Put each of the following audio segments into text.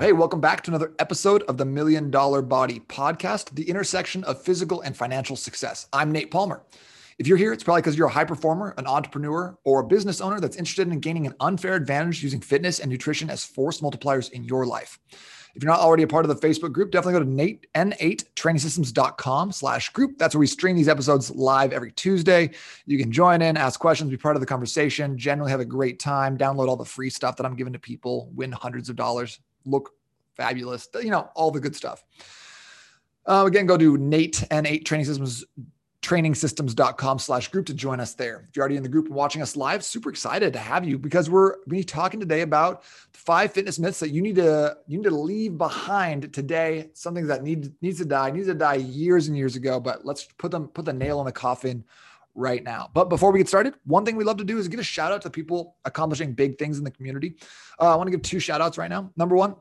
Hey, welcome back to another episode of the Million Dollar Body Podcast, the intersection of physical and financial success. I'm Nate Palmer. If you're here, it's probably because you're a high performer, an entrepreneur, or a business owner that's interested in gaining an unfair advantage using fitness and nutrition as force multipliers in your life. If you're not already a part of the Facebook group, definitely go to Nate, n8trainingsystems.com slash group. That's where we stream these episodes live every Tuesday. You can join in, ask questions, be part of the conversation, generally have a great time, download all the free stuff that I'm giving to people, win hundreds of dollars, look fabulous, you know, all the good stuff. Uh, again, go to Nate and 8 Training Systems training trainingsystems.com slash group to join us there. If you're already in the group and watching us live, super excited to have you because we're be talking today about five fitness myths that you need to you need to leave behind today. Something that needs needs to die, needs to die years and years ago, but let's put them put the nail in the coffin right now. But before we get started, one thing we love to do is give a shout out to people accomplishing big things in the community. Uh, I want to give two shout outs right now. Number one,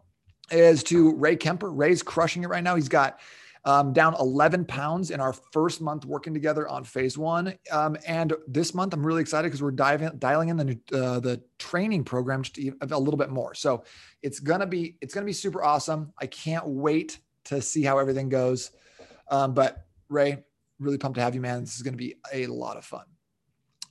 is to Ray Kemper. Ray's crushing it right now. He's got um, down 11 pounds in our first month working together on phase one. Um, and this month, I'm really excited because we're diving, dialing in the uh, the training program just a little bit more. So it's gonna be it's gonna be super awesome. I can't wait to see how everything goes. Um, but Ray, really pumped to have you, man. This is gonna be a lot of fun.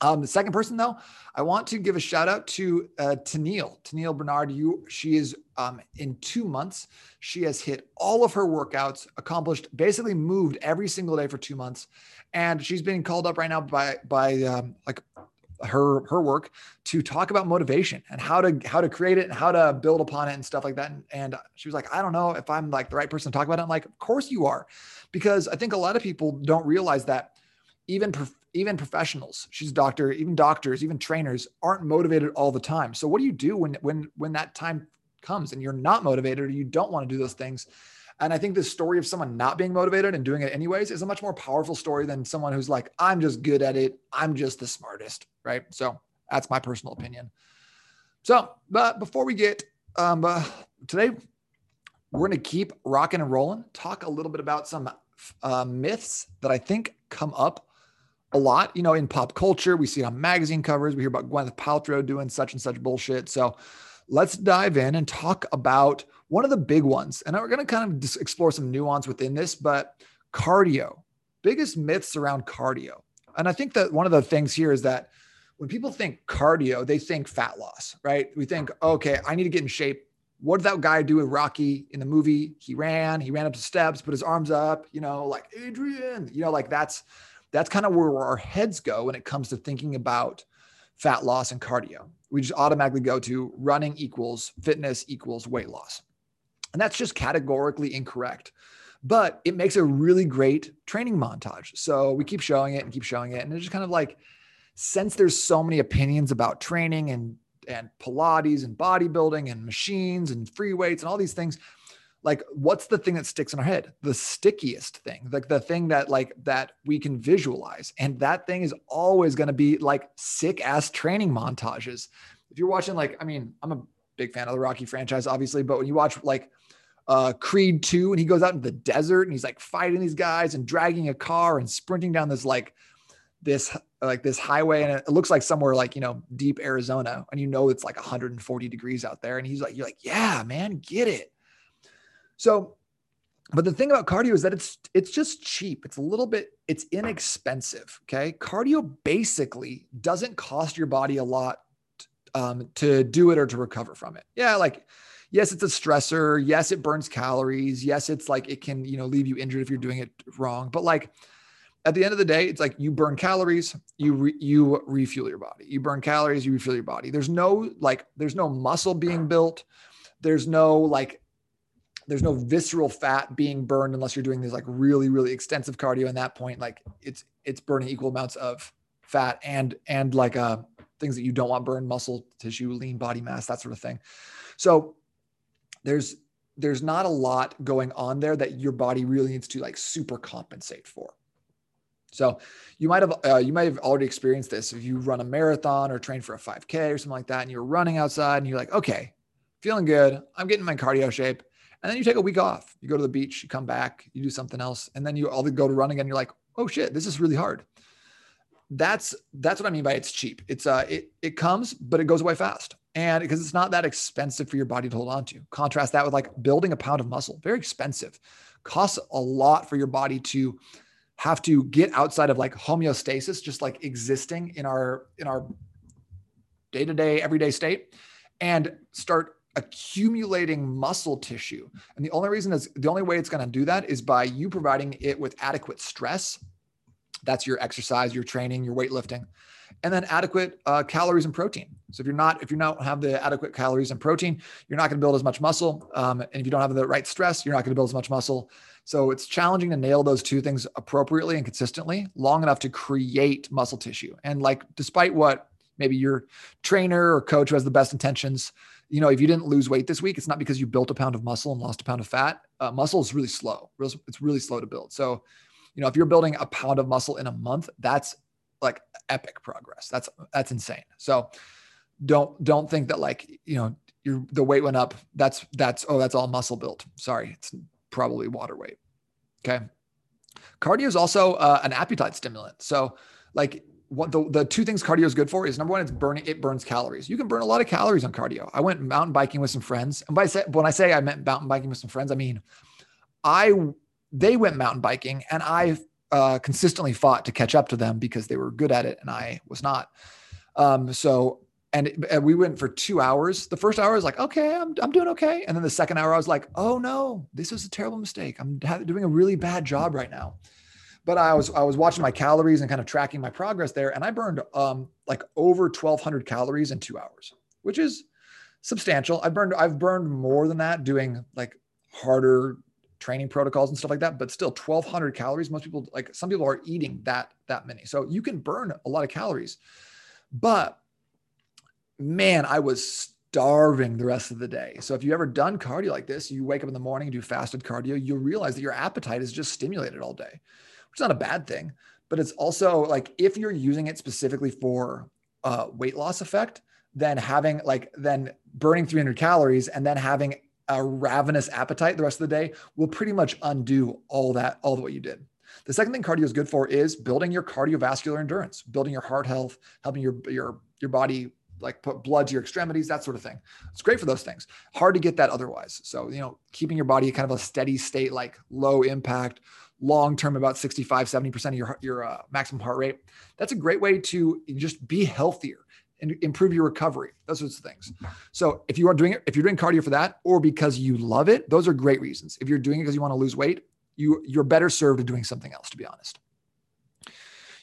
Um, the second person, though, I want to give a shout out to uh, Tennille. Tennille Bernard, you, she is um, in two months. She has hit all of her workouts, accomplished, basically moved every single day for two months, and she's being called up right now by by um, like her her work to talk about motivation and how to how to create it and how to build upon it and stuff like that. And, and she was like, I don't know if I'm like the right person to talk about it. I'm like, of course you are, because I think a lot of people don't realize that even even professionals she's a doctor even doctors even trainers aren't motivated all the time. So what do you do when when when that time comes and you're not motivated or you don't want to do those things? And i think the story of someone not being motivated and doing it anyways is a much more powerful story than someone who's like i'm just good at it. I'm just the smartest right so that's my personal opinion so but before we get um uh, today we're going to keep rocking and rolling talk a little bit about some uh, myths that i think come up a lot, you know, in pop culture. We see it on magazine covers. We hear about Gwyneth Paltrow doing such and such bullshit. So let's dive in and talk about one of the big ones. And we're going to kind of explore some nuance within this, but cardio, biggest myths around cardio. And I think that one of the things here is that when people think cardio, they think fat loss, right? We think, okay, I need to get in shape. What did that guy do with Rocky in the movie? He ran, he ran up the steps, put his arms up, you know, like Adrian, you know, like that's that's kind of where our heads go when it comes to thinking about fat loss and cardio. We just automatically go to running equals fitness equals weight loss. And that's just categorically incorrect. But it makes a really great training montage. So we keep showing it and keep showing it. And it's just kind of like, since there's so many opinions about training and and Pilates and bodybuilding and machines and free weights and all these things, like what's the thing that sticks in our head? The stickiest thing like the thing that like that we can visualize. And that thing is always going to be like sick ass training montages. If you're watching like i mean i'm a big fan of the rocky franchise obviously but when you watch like uh, Creed 2 and he goes out in the desert and he's like fighting these guys and dragging a car and sprinting down this like this like this highway and it looks like somewhere like you know deep Arizona and you know it's like 140 degrees out there and he's like you're like yeah man get it so, but the thing about cardio is that it's it's just cheap. It's a little bit it's inexpensive. Okay, cardio basically doesn't cost your body a lot um, to do it or to recover from it. Yeah, like yes, it's a stressor. Yes, it burns calories. Yes, it's like it can you know leave you injured if you're doing it wrong. But like at the end of the day, it's like you burn calories, you re, you refuel your body. You burn calories, you refuel your body. There's no like there's no muscle being built. There's no like there's no visceral fat being burned unless you're doing these like really really extensive cardio and that point like it's it's burning equal amounts of fat and and like uh things that you don't want burned muscle tissue lean body mass that sort of thing so there's there's not a lot going on there that your body really needs to like super compensate for so you might have uh, you might have already experienced this if you run a marathon or train for a 5k or something like that and you're running outside and you're like okay feeling good i'm getting my cardio shape and then you take a week off. You go to the beach, you come back, you do something else, and then you all go to run again. You're like, oh shit, this is really hard. that's that's what I mean by it's cheap. It's uh it it comes, but it goes away fast. And because it's not that expensive for your body to hold on to. Contrast that with like building a pound of muscle, very expensive. Costs a lot for your body to have to get outside of like homeostasis, just like existing in our in our day-to-day everyday state and start accumulating muscle tissue. And the only reason is the only way it's going to do that is by you providing it with adequate stress. That's your exercise, your training, your weightlifting, and then adequate uh, calories and protein. So if you're not if you don't have the adequate calories and protein, you're not going to build as much muscle. Um, and if you don't have the right stress, you're not going to build as much muscle. So it's challenging to nail those two things appropriately and consistently long enough to create muscle tissue. And like, despite what maybe your trainer or coach who has the best intentions, you know, if you didn't lose weight this week, it's not because you built a pound of muscle and lost a pound of fat. Uh, muscle is really slow. It's really slow to build. So, you know, if you're building a pound of muscle in a month, that's like epic progress. That's that's insane. So, don't don't think that like you know your the weight went up. That's that's oh that's all muscle built. Sorry, it's probably water weight. Okay. Cardio is also uh, an appetite stimulant. So, like, what the, the two things cardio is good for is number one, it's burning, it burns calories. You can burn a lot of calories on cardio. I went mountain biking with some friends. And by say, when I say I meant mountain biking with some friends, I mean, I, they went mountain biking and I uh, consistently fought to catch up to them because they were good at it and I was not. Um, so and, and, we went for two hours. The first hour I was like, okay, I'm, I'm doing okay. And then the second hour I was like, oh no, this was a terrible mistake. I'm doing a really bad job right now. But I was I was watching my calories and kind of tracking my progress there, and I burned um, like over 1,200 calories in two hours, which is substantial. I burned I've burned more than that doing like harder training protocols and stuff like that, but still 1,200 calories. Most people like some people are eating that that many, so you can burn a lot of calories, but man, I was starving the rest of the day. So if you've ever done cardio like this, you wake up in the morning and do fasted cardio, you'll realize that your appetite is just stimulated all day, which is not a bad thing. But it's also like if you're using it specifically for uh, weight loss effect, then having like then burning 300 calories and then having a ravenous appetite the rest of the day will pretty much undo all that, all the what you did. The second thing cardio is good for is building your cardiovascular endurance, building your heart health, helping your your your body like put blood to your extremities, that sort of thing. It's great for those things. Hard to get that otherwise. So, you know, keeping your body kind of a steady state, like low impact, long term, about 65, 70% of your, your uh, maximum heart rate. That's a great way to just be healthier and improve your recovery, those sorts of things. So if you are doing it, if you're doing cardio for that, or because you love it, those are great reasons. If you're doing it because you want to lose weight, you you're better served doing something else, to be honest.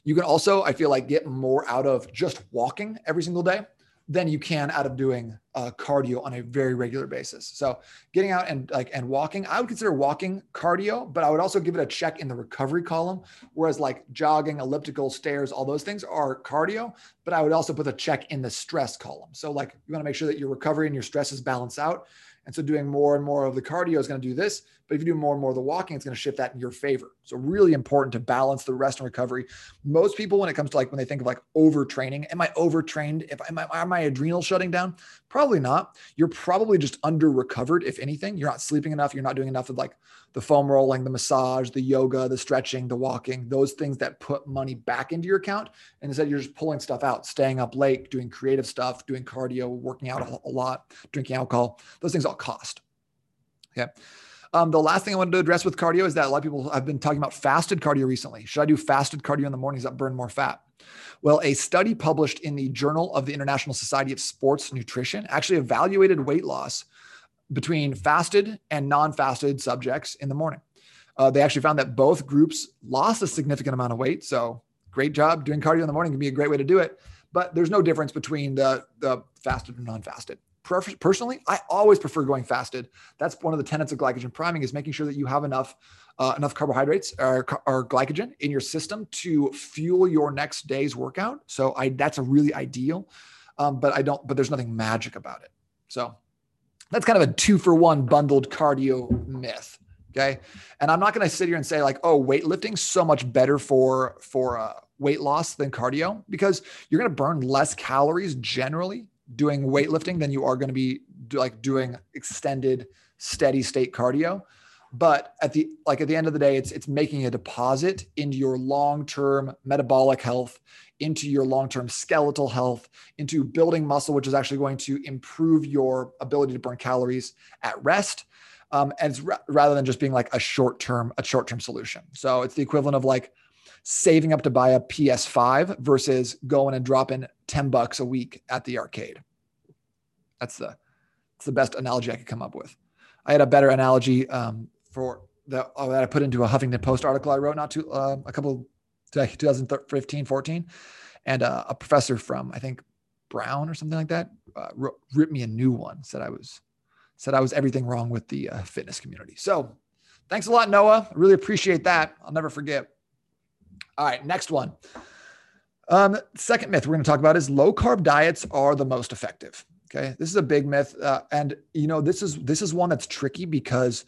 You can also, I feel like, get more out of just walking every single day than you can out of doing uh, cardio on a very regular basis. So getting out and like and walking, I would consider walking cardio, but I would also give it a check in the recovery column. Whereas like jogging, elliptical, stairs, all those things are cardio, but I would also put a check in the stress column. So like you want to make sure that your recovery and your stress is balanced out. And so doing more and more of the cardio is going to do this. But if you do more and more of the walking, it's going to shift that in your favor. So really important to balance the rest and recovery. Most people, when it comes to like when they think of like overtraining, am I overtrained? If am I, are my adrenals shutting down? Probably not. You're probably just under recovered. If anything, you're not sleeping enough. You're not doing enough of like the foam rolling, the massage, the yoga, the stretching, the walking, those things that put money back into your account. And instead, you're just pulling stuff out, staying up late, doing creative stuff, doing cardio, working out a, a lot, drinking alcohol. Those things all cost. Okay. Um, the last thing I wanted to address with cardio is that a lot of people have been talking about fasted cardio recently. Should I do fasted cardio in the mornings that burn more fat? Well, a study published in the Journal of the International Society of Sports Nutrition actually evaluated weight loss between fasted and non fasted subjects in the morning. Uh, they actually found that both groups lost a significant amount of weight. So, great job doing cardio in the morning can be a great way to do it. But there's no difference between the, the fasted and non fasted personally, I always prefer going fasted. That's one of the tenets of glycogen priming is making sure that you have enough uh, enough carbohydrates or, or glycogen in your system to fuel your next day's workout. So I that's a really ideal. Um, but I don't. But there's nothing magic about it. So that's kind of a two for one bundled cardio myth. Okay, and I'm not going to sit here and say like, oh, weightlifting so much better for for uh, weight loss than cardio because you're going to burn less calories generally doing weightlifting than you are going to be like doing extended steady state cardio. But at the like at the end of the day it's it's making a deposit into your long-term metabolic health into your long-term skeletal health into building muscle which is actually going to improve your ability to burn calories at rest um, and rather than just being like a short-term a short-term solution. So it's the equivalent of like saving up to buy a ps5 versus going and dropping 10 bucks a week at the arcade that's the that's the best analogy i could come up with i had a better analogy um, for the uh, that I put into a Huffington Post article I wrote not too uh, a couple 2015 14 and uh, a professor from I think Brown or something like that uh, wrote, ripped me a new one said I was said I was everything wrong with the uh, fitness community. So thanks a lot Noah. I really appreciate that. I'll never forget. All right, next one. Um, second myth we're going to talk about is low carb diets are the most effective. Okay, this is a big myth, uh, and you know this is this is one that's tricky because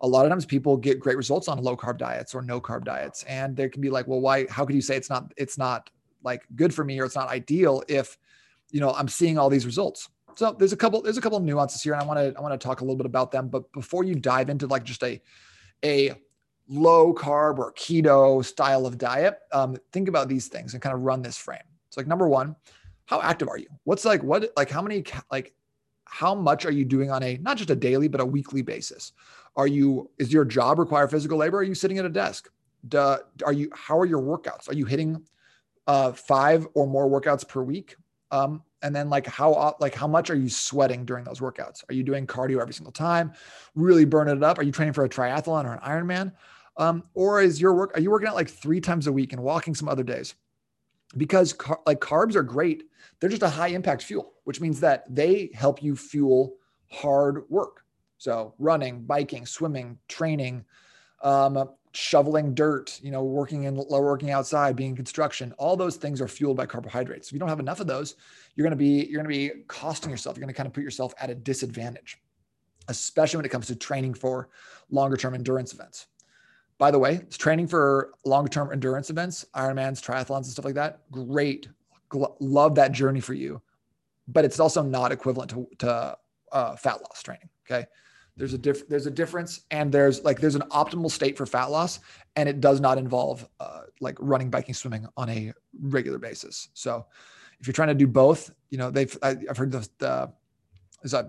a lot of times people get great results on low carb diets or no carb diets and they can be like well why how could you say it's not it's not like good for me or it's not ideal if you know i'm seeing all these results so there's a couple there's a couple nuances here and i want to i want to talk a little bit about them but before you dive into like just a a low carb or keto style of diet um, think about these things and kind of run this frame. It's like number one how active are you? What's like what like how many like how much are you doing on a not just a daily but a weekly basis? Are you is your job require physical labor are you sitting at a desk? Duh, are you how are your workouts? Are you hitting uh, five or more workouts per week? Um, and then like how like how much are you sweating during those workouts? Are you doing cardio every single time? Really burning it up? Are you training for a triathlon or an ironman um, or is your work are you working out like three times a week and walking some other days? Because car- like carbs are great. They're just a high impact fuel which means that they help you fuel hard work. So running biking swimming training um, shoveling dirt you know working in working outside being in construction all those things are fueled by carbohydrates. If you don't have enough of those you're going to be you're going to be costing yourself. You're going to kind of put yourself at a disadvantage especially when it comes to training for longer term endurance events by the way, it's training for long term endurance events, Ironmans, triathlons, and stuff like that. Great. love that journey for you. But it's also not equivalent to, to uh, fat loss training. Okay. There's a diff- there's a difference, and there's like there's an optimal state for fat loss, and it does not involve uh, like running, biking, swimming on a regular basis. So, if you're trying to do both, you know they've I, have heard the, the a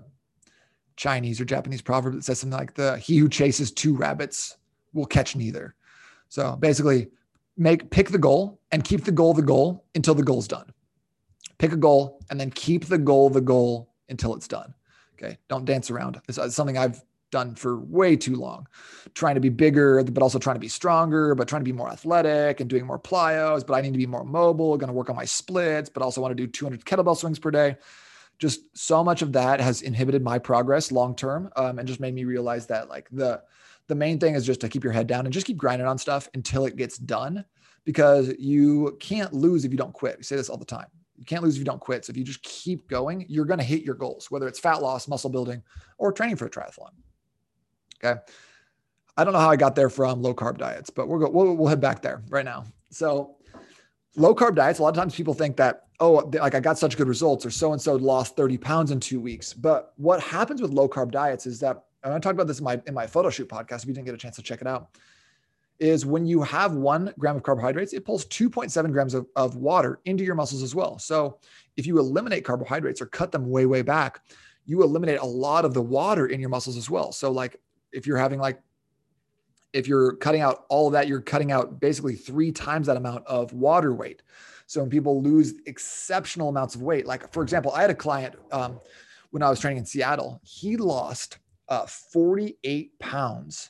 Chinese or Japanese proverb that says something like the he who chases two rabbits will catch neither. So basically, make pick the goal and keep the goal the goal until the goal's done. Pick a goal and then keep the goal the goal until it's done. Okay, don't dance around. It's, something I've done for way too long, trying to be bigger, but also trying to be stronger, but trying to be more athletic and doing more plyos. But I need to be more mobile, going to work on my splits, but also want to do 200 kettlebell swings per day. Just so much of that has inhibited my progress long term, um, and just made me realize that like the the main thing is just to keep your head down and just keep grinding on stuff until it gets done because you can't lose if you don't quit. We say this all the time. You can't lose if you don't quit. So if you just keep going, you're going to hit your goals, whether it's fat loss, muscle building, or training for a triathlon. Okay. I don't know how I got there from low carb diets, but we'll go, we'll, we'll head back there right now. So low carb diets, a lot of times people think that, oh, like I got such good results or so and so lost 30 pounds in two weeks. But what happens with low carb diets is that and I talked about this in my in my photo shoot podcast. If you didn't get a chance to check it out, is when you have one gram of carbohydrates, it pulls 2.7 grams of, of water into your muscles as well. So if you eliminate carbohydrates or cut them way, way back, you eliminate a lot of the water in your muscles as well. So like if you're having like if you're cutting out all of that, you're cutting out basically three times that amount of water weight. So when people lose exceptional amounts of weight, like for example, I had a client um, when I was training in Seattle, he lost uh, 48 pounds,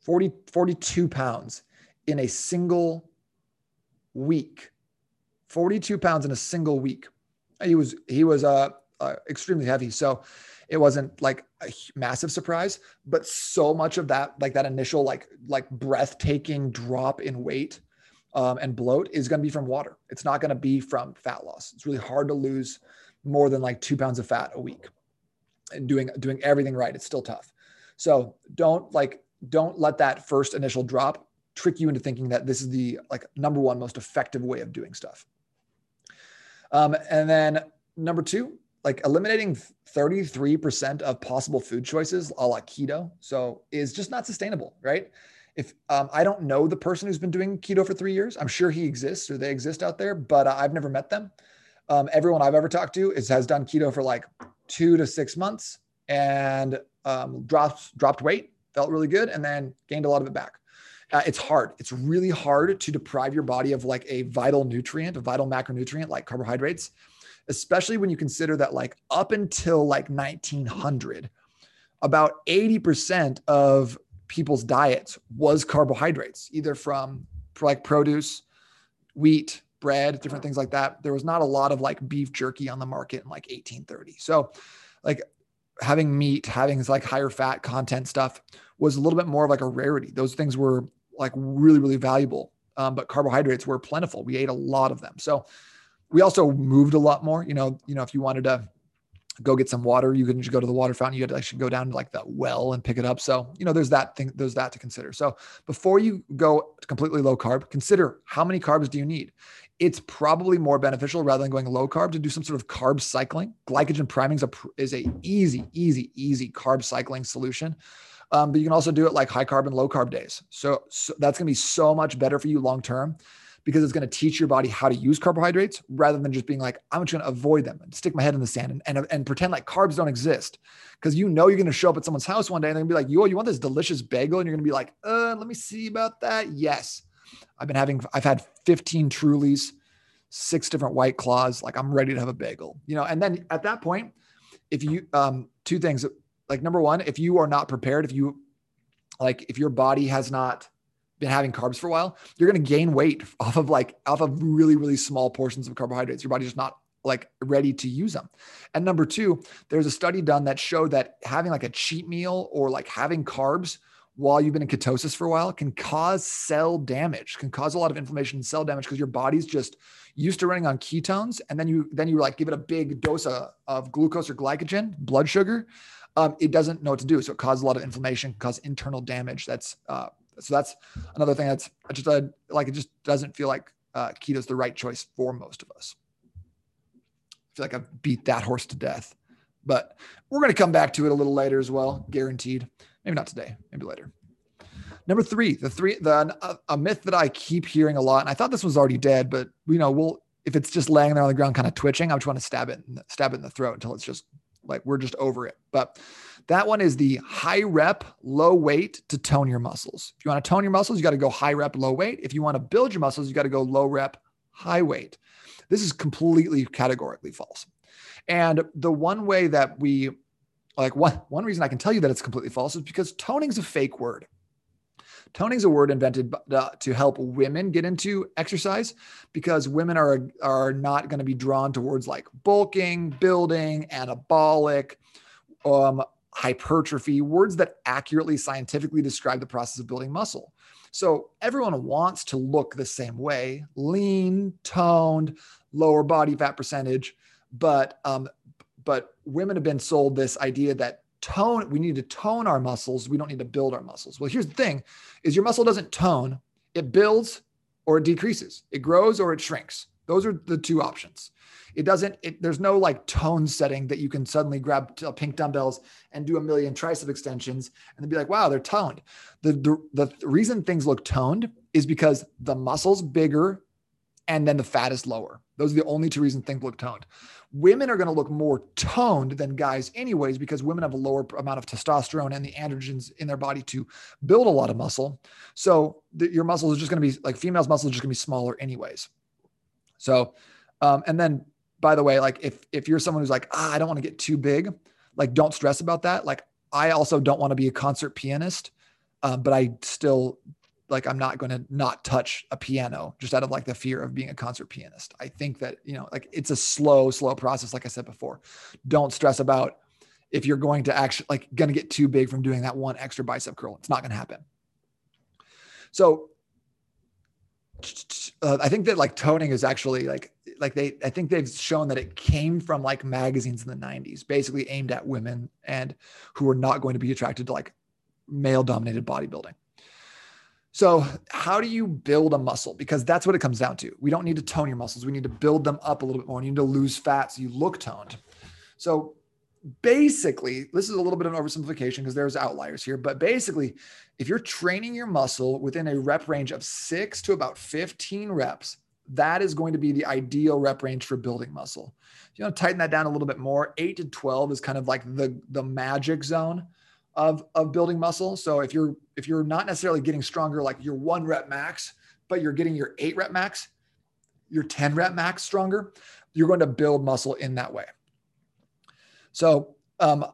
40, 42 pounds in a single week. 42 pounds in a single week. He was he was uh, uh, extremely heavy, so it wasn't like a massive surprise, but so much of that like that initial like like breathtaking drop in weight um, and bloat is going to be from water. It's not going to be from fat loss. It's really hard to lose more than like two pounds of fat a week and doing doing everything right it's still tough so don't like don't let that first initial drop trick you into thinking that this is the like number one most effective way of doing stuff um, and then number two like eliminating 33% of possible food choices a la keto. So is just not sustainable, right? If um, I don't know the person who's been doing keto for three years, I'm sure he exists or they exist out there, but uh, I've never met them. Um, everyone I've ever talked to is has done keto for like two to six months and um, dropped dropped weight, felt really good, and then gained a lot of it back. Uh, it's hard. It's really hard to deprive your body of like a vital nutrient, a vital macronutrient like carbohydrates, especially when you consider that like up until like 1900, about 80% of people's diets was carbohydrates, either from like produce, wheat, bread, different things like that. There was not a lot of like beef jerky on the market in like 1830. So, like having meat, having like higher fat content stuff was a little bit more of like a rarity. Those things were like really, really valuable. Um, but carbohydrates were plentiful. We ate a lot of them. So we also moved a lot more. You know, you know, if you wanted to go get some water, you couldn't just go to the water fountain. You had to actually go down to like the well and pick it up. So, you know, there's that thing, there's that to consider. So before you go completely low carb, consider how many carbs do you need? It's probably more beneficial rather than going low carb to do some sort of carb cycling. Glycogen priming is a, is a easy, easy, easy carb cycling solution. Um, but you can also do it like high carb and low carb days. So, so that's going to be so much better for you long term because it's going to teach your body how to use carbohydrates rather than just being like, I'm just going to avoid them and stick my head in the sand and, and, and pretend like carbs don't exist. Because you know you're going to show up at someone's house one day and they're going to be like, yo, you want this delicious bagel? And you're going to be like, uh, let me see about that. Yes. I've been having, I've had 15 Trulies, six different White Claws. Like I'm ready to have a bagel, you know? And then at that point, if you, um, two things, like number one, if you are not prepared, if you like, if your body has not been having carbs for a while, you're going to gain weight off of like off of really really small portions of carbohydrates. Your body's just not like ready to use them. And number two, there's a study done that showed that having like a cheat meal or like having carbs while you've been in ketosis for a while can cause cell damage, can cause a lot of inflammation and cell damage because your body's just used to running on ketones. And then you then you like give it a big dose of, of glucose or glycogen, blood sugar. Um, it doesn't know what to do. So it causes a lot of inflammation, cause internal damage. That's uh, so that's another thing that's just like it just doesn't feel like uh, keto is the right choice for most of us. I feel like I've beat that horse to death, but we're going to come back to it a little later as well, guaranteed. Maybe not today, maybe later. Number three, the three, the a, a myth that I keep hearing a lot, and I thought this was already dead, but you know, we'll if it's just laying there on the ground, kind of twitching, I just want to stab it, stab it in the throat until it's just like we're just over it. But that one is the high rep, low weight to tone your muscles. If you want to tone your muscles, you got to go high rep, low weight. If you want to build your muscles, you got to go low rep, high weight. This is completely categorically false. And the one way that we like one one reason I can tell you that it's completely false is because toning is a fake word. Toning is a word invented uh, to help women get into exercise because women are are not going to be drawn towards like bulking, building, anabolic, um, hypertrophy, words that accurately scientifically describe the process of building muscle. So everyone wants to look the same way, lean, toned, lower body fat percentage, but um, but women have been sold this idea that tone we need to tone our muscles, we don't need to build our muscles. Well, here's the thing: is your muscle doesn't tone, it builds or it decreases, it grows or it shrinks. Those are the two options. It doesn't, it, there's no like tone setting that you can suddenly grab uh, pink dumbbells and do a million tricep extensions and then be like, wow, they're toned. The, the, the reason things look toned is because the muscle's bigger and then the fat is lower. Those are the only two reasons things look toned. Women are going to look more toned than guys, anyways, because women have a lower amount of testosterone and the androgens in their body to build a lot of muscle. So the, your muscles are just going to be like females' muscles are just going to be smaller, anyways. So, um, and then by the way, like if if you're someone who's like, ah, I don't want to get too big, like don't stress about that. Like I also don't want to be a concert pianist, um, but I still like I'm not going to not touch a piano just out of like the fear of being a concert pianist. I think that you know, like it's a slow, slow process. Like I said before, don't stress about if you're going to actually like going to get too big from doing that one extra bicep curl. It's not going to happen. So uh, I think that like toning is actually like like they I think they've shown that it came from like magazines in the 90s, basically aimed at women and who are not going to be attracted to like male dominated bodybuilding. So, how do you build a muscle? Because that's what it comes down to. We don't need to tone your muscles. We need to build them up a little bit more. You need to lose fat so you look toned. So basically, this is a little bit of an oversimplification because there's outliers here, but basically, if you're training your muscle within a rep range of six to about 15 reps, that is going to be the ideal rep range for building muscle. You want to tighten that down a little bit more, eight to 12 is kind of like the, the magic zone of, of building muscle. So if you're if you're not necessarily getting stronger like your one rep max, but you're getting your eight rep max, your 10 rep max stronger, you're going to build muscle in that way. So um,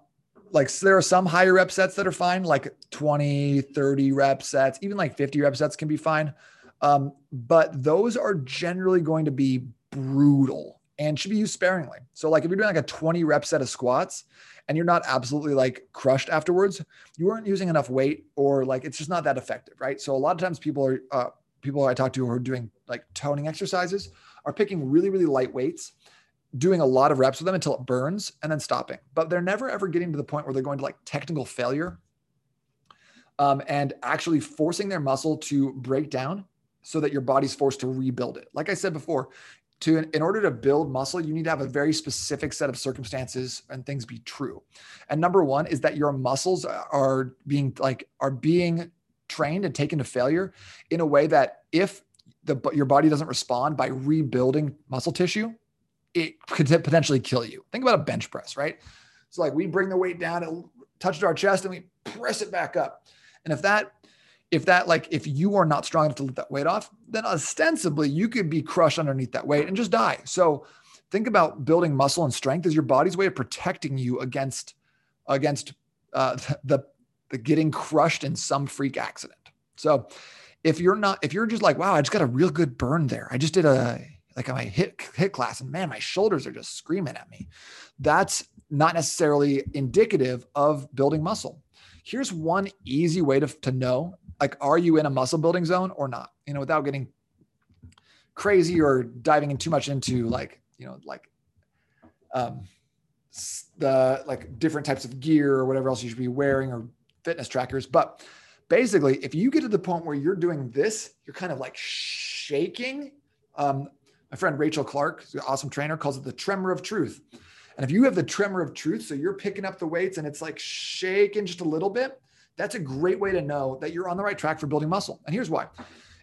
like there are some higher rep sets that are fine, like 20, 30 rep sets, even like 50 rep sets can be fine. Um, but those are generally going to be brutal and should be used sparingly. So, like if you're doing like a 20 rep set of squats and you're not absolutely like crushed afterwards, you weren't using enough weight or like it's just not that effective, right? So, a lot of times people are, uh, people I talk to who are doing like toning exercises are picking really, really light weights, doing a lot of reps with them until it burns and then stopping. But they're never ever getting to the point where they're going to like technical failure um, and actually forcing their muscle to break down so that your body's forced to rebuild it. Like I said before, to in order to build muscle, you need to have a very specific set of circumstances and things be true. And number one is that your muscles are being like are being trained and taken to failure in a way that if the your body doesn't respond by rebuilding muscle tissue, it could potentially kill you. Think about a bench press, right? It's like we bring the weight down, it touches our chest, and we press it back up. And if that if that like if you are not strong enough to lift that weight off, then ostensibly you could be crushed underneath that weight and just die. So think about building muscle and strength as your body's way of protecting you against against uh, the the getting crushed in some freak accident. So if you're not if you're just like wow I just got a real good burn there I just did a like my hit HIIT class and man my shoulders are just screaming at me. That's not necessarily indicative of building muscle. Here's one easy way to, to know like are you in a muscle building zone or not? You know without getting crazy or diving in too much into like you know like um the like different types of gear or whatever else you should be wearing or fitness trackers. But basically if you get to the point where you're doing this you're kind of like shaking um, my friend rachel clark awesome trainer calls it the tremor of truth and if you have the tremor of truth so you're picking up the weights and it's like shaking just a little bit that's a great way to know that you're on the right track for building muscle. And here's why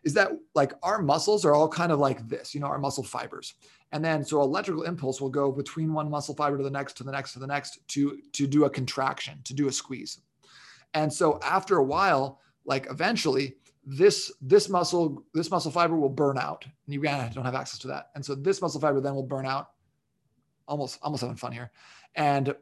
is that like our muscles are all kind of like this, you know, our muscle fibers. And then so electrical impulse will go between one muscle fiber to the next, to the next, to the next to, to do a contraction, to do a squeeze. And so after a while, like eventually this, this muscle, this muscle fiber will burn out. And you don't have access to that. And so this muscle fiber then will burn out almost, almost having fun here. And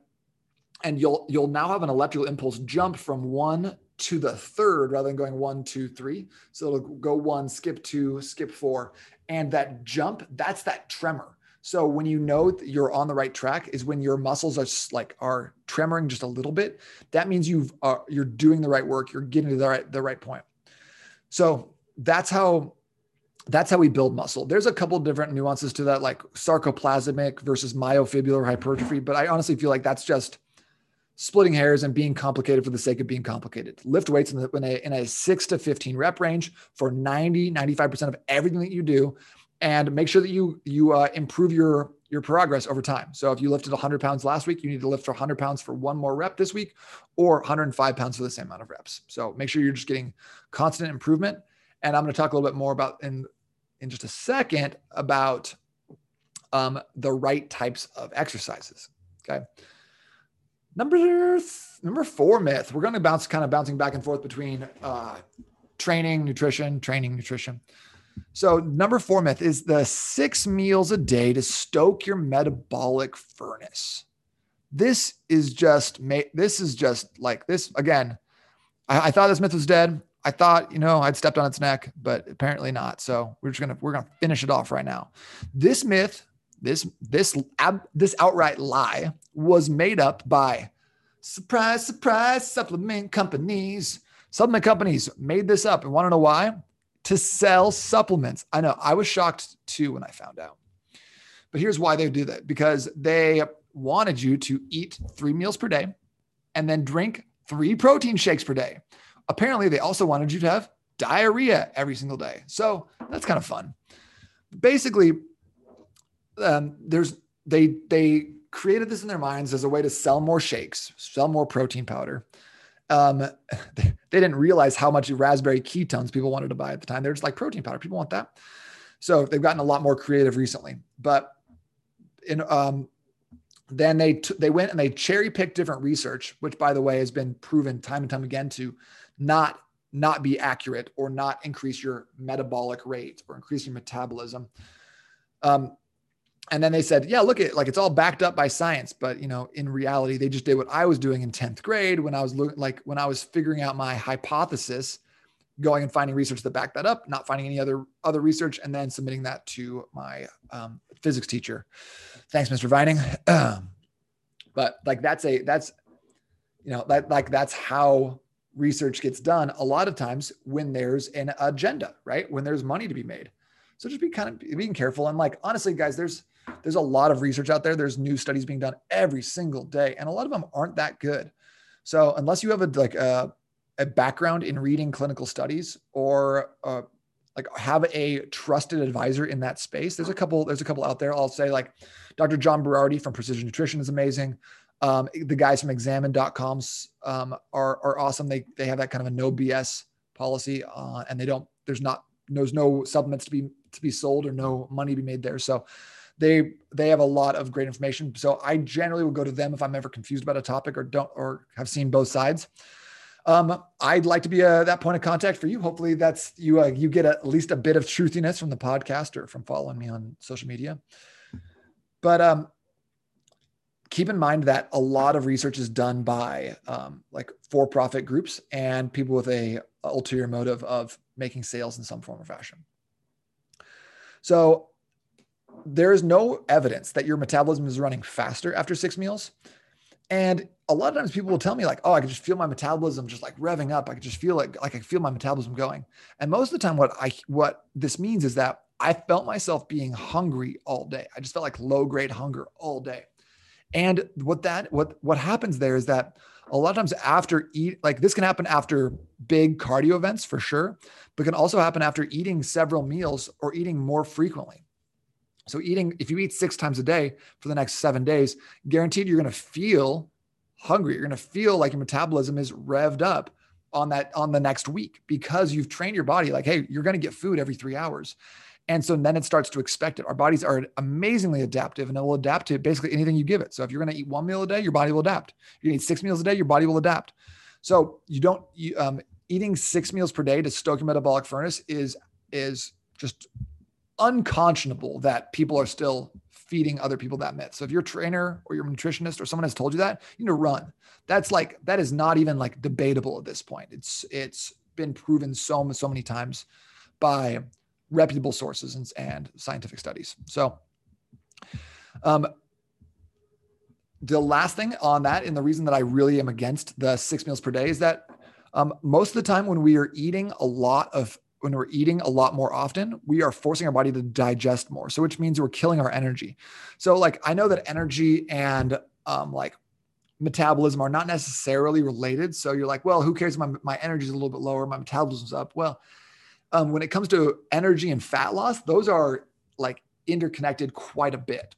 and you'll you'll now have an electrical impulse jump from one to the third rather than going one two three. So it'll go one skip two skip four. And that jump that's that tremor. So when you know you're on the right track is when your muscles are like are tremoring just a little bit. That means you've uh, you're doing the right work. You're getting to the right the right point so that's how that's how we build muscle. There's a couple different nuances to that, like sarcoplasmic versus myofibrillar hypertrophy. But I honestly feel like that's just splitting hairs and being complicated for the sake of being complicated. Lift weights in, the, in, a, in a six to 15 rep range for 90, 95% of everything that you do. And make sure that you, you uh, improve your, your progress over time. So if you lifted 100 pounds last week, you need to lift 100 pounds for one more rep this week or 105 pounds for the same amount of reps. So make sure you're just getting constant improvement. And I'm going to talk a little bit more about in, in just a second about um, the right types of exercises. Okay. Number number four myth. We're going to bounce kind of bouncing back and forth between uh, training, nutrition, training, nutrition. So number four myth is the six meals a day to stoke your metabolic furnace. This is just this is just like this again. I, I thought this myth was dead. I thought, you know, I'd stepped on its neck, but apparently not. So we're just gonna we're gonna finish it off right now. This myth this this ab, this outright lie was made up by surprise surprise supplement companies supplement companies made this up and want to know why to sell supplements. I know i was shocked too when i found out. But here's why they do that. Because they wanted you to eat three meals per day and then drink three protein shakes per day. Apparently they also wanted you to have diarrhea every single day. So that's kind of fun. Basically um, there's they they created this in their minds as a way to sell more shakes, sell more protein powder. Um, they, didn't realize how much raspberry ketones people wanted to buy at the time. They're just like protein powder. People want that. So they've gotten a lot more creative recently. But in um, then they t- they went and they cherry picked different research, which by the way has been proven time and time again to not not be accurate or not increase your metabolic rate or increase your metabolism. Um, and then they said, yeah, look at like it's all backed up by science, but you know, in reality, they just did what I was doing in 10th grade when I was looking like when I was figuring out my hypothesis, going and finding research that backed that up, not finding any other other research, and then submitting that to my um, physics teacher. Thanks, Mr. Vining. But like that's a that's you know that like that's how research gets done a lot of times when there's an agenda, right? When there's money to be made. So just be kind of being careful. And like honestly, guys, there's there's a lot of research out there. There's new studies being done every single day, and a lot of them aren't that good. So unless you have a like a, a background in reading clinical studies or uh, like have a trusted advisor in that space, there's a couple there's a couple out there. I'll say like Dr. John Berardi from Precision Nutrition is amazing. Um, the guys from examine.com um, are, are awesome. They, they have that kind of a no BS policy uh, and they don't, there's not, there's no supplements to be, to be sold or no money to be made there. So they, they have a lot of great information. So I generally will go to them if I'm ever confused about a topic or don't, or have seen both sides. Um, I'd like to be a, that point of contact for you. Hopefully that's you, uh, you get at least a bit of truthiness from the podcast or from following me on social media. But um, keep in mind that a lot of research is done by um, like for-profit groups and people with a ulterior motive of making sales in some form or fashion. So there is no evidence that your metabolism is running faster after six meals. And a lot of times people will tell me like, oh, I can just feel my metabolism just like revving up. I can just feel like, like I feel my metabolism going. And most of the time what I, what this means is that I felt myself being hungry all day. I just felt like low grade hunger all day. And what that what what happens there is that a lot of times after eat like this can happen after big cardio events for sure, but can also happen after eating several meals or eating more frequently. So eating if you eat 6 times a day for the next 7 days, guaranteed you're going to feel hungry. You're going to feel like your metabolism is revved up on that on the next week because you've trained your body like hey, you're going to get food every 3 hours. And so then it starts to expect it. Our bodies are amazingly adaptive and it will adapt to basically anything you give it. So if you're going to eat one meal a day, your body will adapt. You eat six meals a day, your body will adapt. So you don't, you, um, eating six meals per day to stoke your metabolic furnace is, is just unconscionable that people are still feeding other people that myth. So if your trainer or your nutritionist or someone has told you that, you need to run. That's like, that is not even like debatable at this point. It's, it's been proven so, so many times by reputable sources and, and scientific studies. So, um, the last thing on that, and the reason that I really am against the six meals per day is that um, most of the time when we are eating a lot of when we're eating a lot more often, we are forcing our body to digest more. So, which means we're killing our energy. So, like, I know that energy and um, like metabolism are not necessarily related. So, you're like, well, who cares? My, my energy is a little bit lower, my metabolism's up. Well, um, when it comes to energy and fat loss, those are like interconnected quite a bit.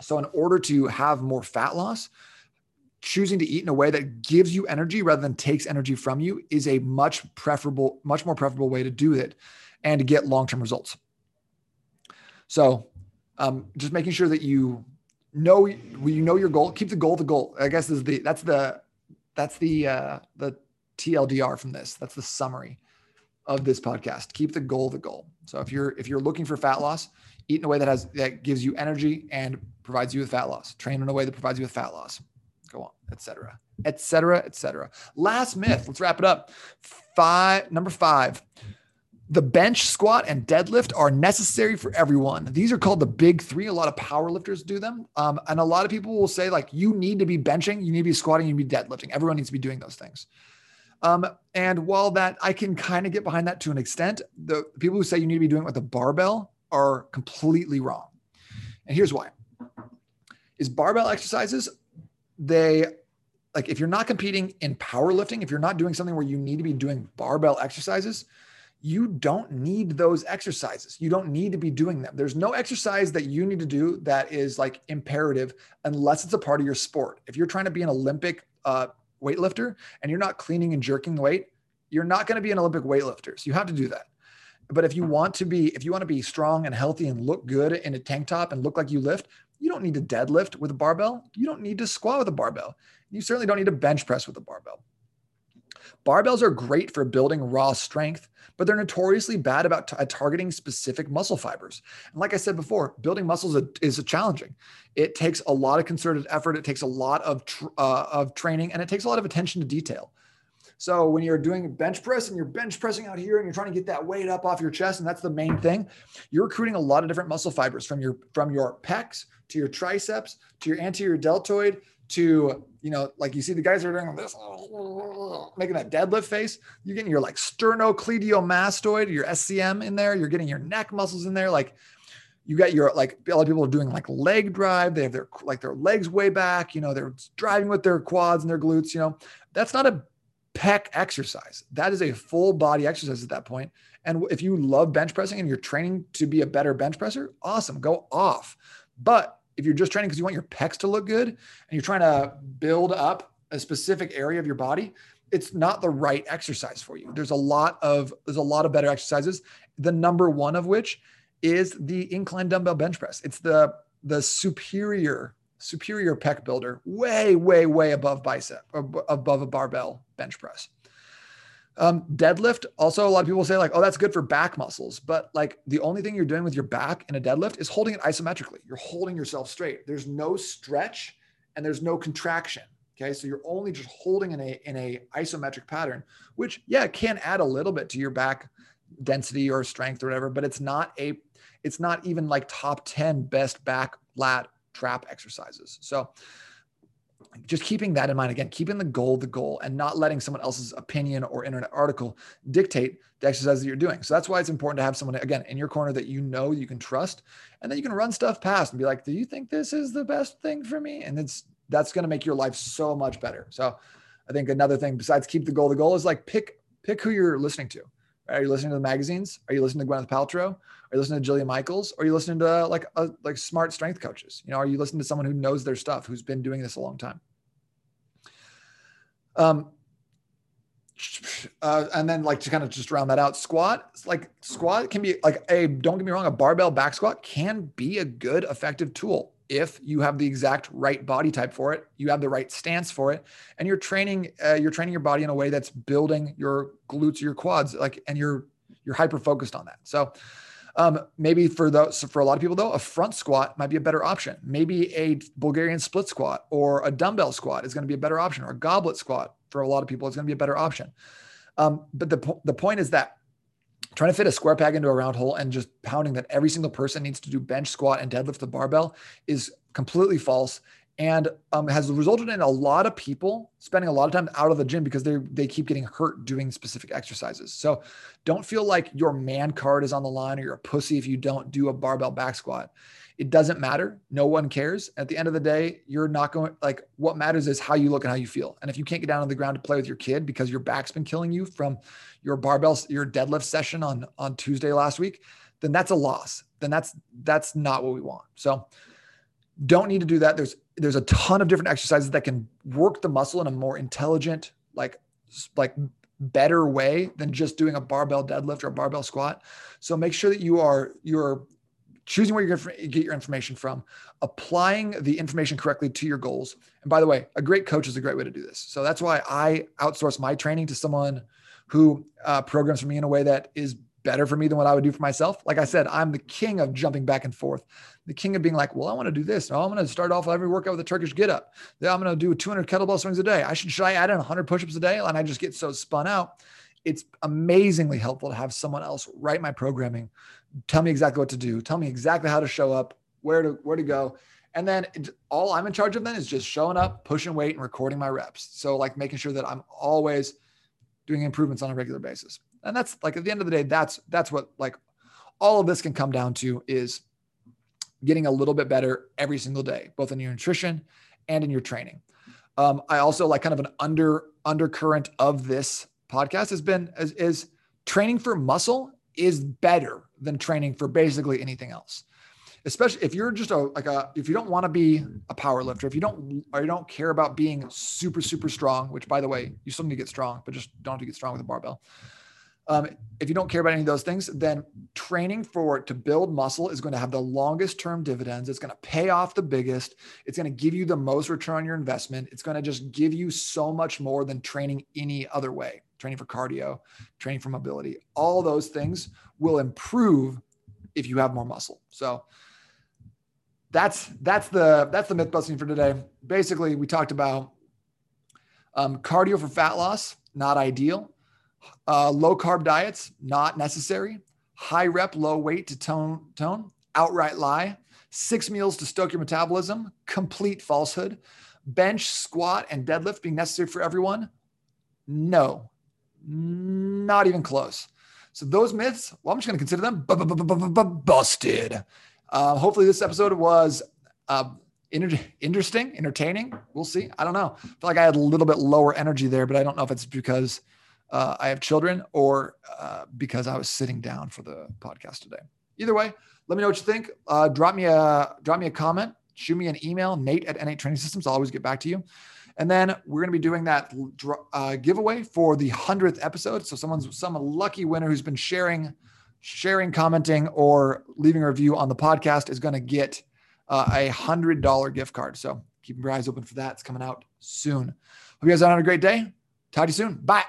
So, in order to have more fat loss, choosing to eat in a way that gives you energy rather than takes energy from you is a much preferable, much more preferable way to do it and to get long term results. So, um, just making sure that you know you know your goal, keep the goal the goal. I guess is the that's the that's the uh, the TLDR from this. That's the summary of this podcast. Keep the goal the goal. So if you're if you're looking for fat loss, eat in a way that has that gives you energy and provides you with fat loss. Train in a way that provides you with fat loss. Go on, etc., etc., etc. Last myth. Let's wrap it up. Five. Number five. The bench, squat, and deadlift are necessary for everyone. These are called the big three. A lot of power lifters do them. Um, and a lot of people will say, like, you need to be benching, you need to be squatting, you need to be deadlifting. Everyone needs to be doing those things. Um, and while that I can kind of get behind that to an extent, the people who say you need to be doing it with a barbell are completely wrong. And here's why. Is barbell exercises, they like if you're not competing in powerlifting, if you're not doing something where you need to be doing barbell exercises, you don't need those exercises. You don't need to be doing them. There's no exercise that you need to do that is like imperative unless it's a part of your sport. If you're trying to be an Olympic uh, weightlifter and you're not cleaning and jerking the weight, you're not going to be an Olympic weightlifter. So you have to do that. But if you want to be, if you want to be strong and healthy and look good in a tank top and look like you lift, you don't need to deadlift with a barbell. You don't need to squat with a barbell. You certainly don't need to bench press with a barbell. Barbells are great for building raw strength, but they're notoriously bad about t- targeting specific muscle fibers. And like I said before, building muscles is, is challenging. It takes a lot of concerted effort. It takes a lot of tr- uh, of training, and it takes a lot of attention to detail. So when you're doing bench press and you're bench pressing out here and you're trying to get that weight up off your chest, and that's the main thing, you're recruiting a lot of different muscle fibers from your from your pecs to your triceps to your anterior deltoid to you know like you see the guys that are doing this making that deadlift face you're getting your like sternocleidomastoid your scm in there you're getting your neck muscles in there like you got your like a lot of people are doing like leg drive they have their like their legs way back you know they're driving with their quads and their glutes you know. That's not a pec exercise that is a full body exercise at that point. and if you love bench pressing and you're training to be a better bench presser awesome go off but if you're just training because you want your pecs to look good and you're trying to build up a specific area of your body, it's not the right exercise for you. There's a lot of there's a lot of better exercises. The number one of which is the incline dumbbell bench press. It's the the superior superior pec builder, way way way above bicep above a barbell bench press. Um, deadlift, also, a lot of people say, like, oh, that's good for back muscles. But like the only thing you're doing with your back in a deadlift is holding it isometrically. You're holding yourself straight. There's no stretch and there's no contraction. Okay. So you're only just holding in a in a isometric pattern, which yeah, can add a little bit to your back density or strength or whatever, but it's not a it's not even like top 10 best back lat trap exercises. So just keeping that in mind again keeping the goal the goal and not letting someone else's opinion or internet article dictate the exercise that you're doing so that's why it's important to have someone again in your corner that you know you can trust and then you can run stuff past and be like do you think this is the best thing for me and it's that's going to make your life so much better so i think another thing besides keep the goal the goal is like pick pick who you're listening to are you listening to the magazines? Are you listening to Gwyneth Paltrow? Are you listening to Jillian Michaels? Or are you listening to like a, like smart strength coaches? You know, are you listening to someone who knows their stuff, who's been doing this a long time? Um, uh, and then like to kind of just round that out, squat like squat can be like a don't get me wrong, a barbell back squat can be a good effective tool if you have the exact right body type for it, you have the right stance for it, and you're training uh, you're training your body in a way that's building your glutes your quads, like and you're you're hyper focused on that. So um, maybe for those for a lot of people though, a front squat might be a better option. Maybe a Bulgarian split squat or a dumbbell squat is going to be a better option, or a goblet squat for a lot of people is going to be a better option. Um, but the the point is that trying to fit a square peg into a round hole and just pounding that every single person needs to do bench squat and deadlift the barbell is completely false and um, has resulted in a lot of people spending a lot of time out of the gym because they they keep getting hurt doing specific exercises. So don't feel like your man card is on the line or you're a pussy if you don't do a barbell back squat. It doesn't matter. No one cares. At the end of the day, you're not going like what matters is how you look and how you feel. And if you can't get down on the ground to play with your kid because your back's been killing you from your barbell your deadlift session on on Tuesday last week, then that's a loss. Then that's that's not what we want. So don't need to do that. There's there's a ton of different exercises that can work the muscle in a more intelligent like like better way than just doing a barbell deadlift or a barbell squat. So make sure that you are you're choosing where you're going to get your information from, applying the information correctly to your goals. And by the way, a great coach is a great way to do this. So that's why I outsource my training to someone who uh, programs for me in a way that is better for me than what I would do for myself. Like I said, I'm the king of jumping back and forth, the king of being like, well, I want to do this. Oh, I'm going to start off every workout with a Turkish get up. Then I'm going to do 200 kettlebell swings a day. I should, should I add in 100 push-ups a day? And I just get so spun out. It's amazingly helpful to have someone else write my programming tell me exactly what to do tell me exactly how to show up where to where to go and then it, all i'm in charge of then is just showing up pushing weight and recording my reps so like making sure that i'm always doing improvements on a regular basis and that's like at the end of the day that's that's what like all of this can come down to is getting a little bit better every single day both in your nutrition and in your training um, i also like kind of an under undercurrent of this podcast has been is, is training for muscle is better than training for basically anything else. Especially if you're just a like a if you don't want to be a power lifter, if you don't or you don't care about being super super strong, which by the way, you still need to get strong, but just don't have to get strong with a barbell. Um, if you don't care about any of those things, then training for to build muscle is going to have the longest term dividends. It's going to pay off the biggest. It's going to give you the most return on your investment. It's going to just give you so much more than training any other way. Training for cardio, training for mobility, all those things will improve if you have more muscle. So that's that's the that's the myth busting for today. Basically, we talked about um, cardio for fat loss, not ideal uh, low carb diets, not necessary. High rep, low weight to tone, tone, outright lie. Six meals to stoke your metabolism, complete falsehood. Bench, squat, and deadlift being necessary for everyone? No, not even close. So those myths, well, I'm just going to consider them busted. Uh, hopefully, this episode was uh, interesting, entertaining. We'll see. I don't know. I feel like I had a little bit lower energy there, but I don't know if it's because uh, I have children or uh, because I was sitting down for the podcast today. Either way, let me know what you think. Uh, drop me a drop me a comment. Shoot me an email, Nate at N8 Training Systems. I'll always get back to you. And then we're going to be doing that uh, giveaway for the hundredth episode. So someone's some lucky winner who's been sharing, sharing, commenting, or leaving a review on the podcast is going to get uh, a hundred dollar gift card. So keep your eyes open for that. It's coming out soon. Hope you guys are having a great day. Talk to you soon. Bye.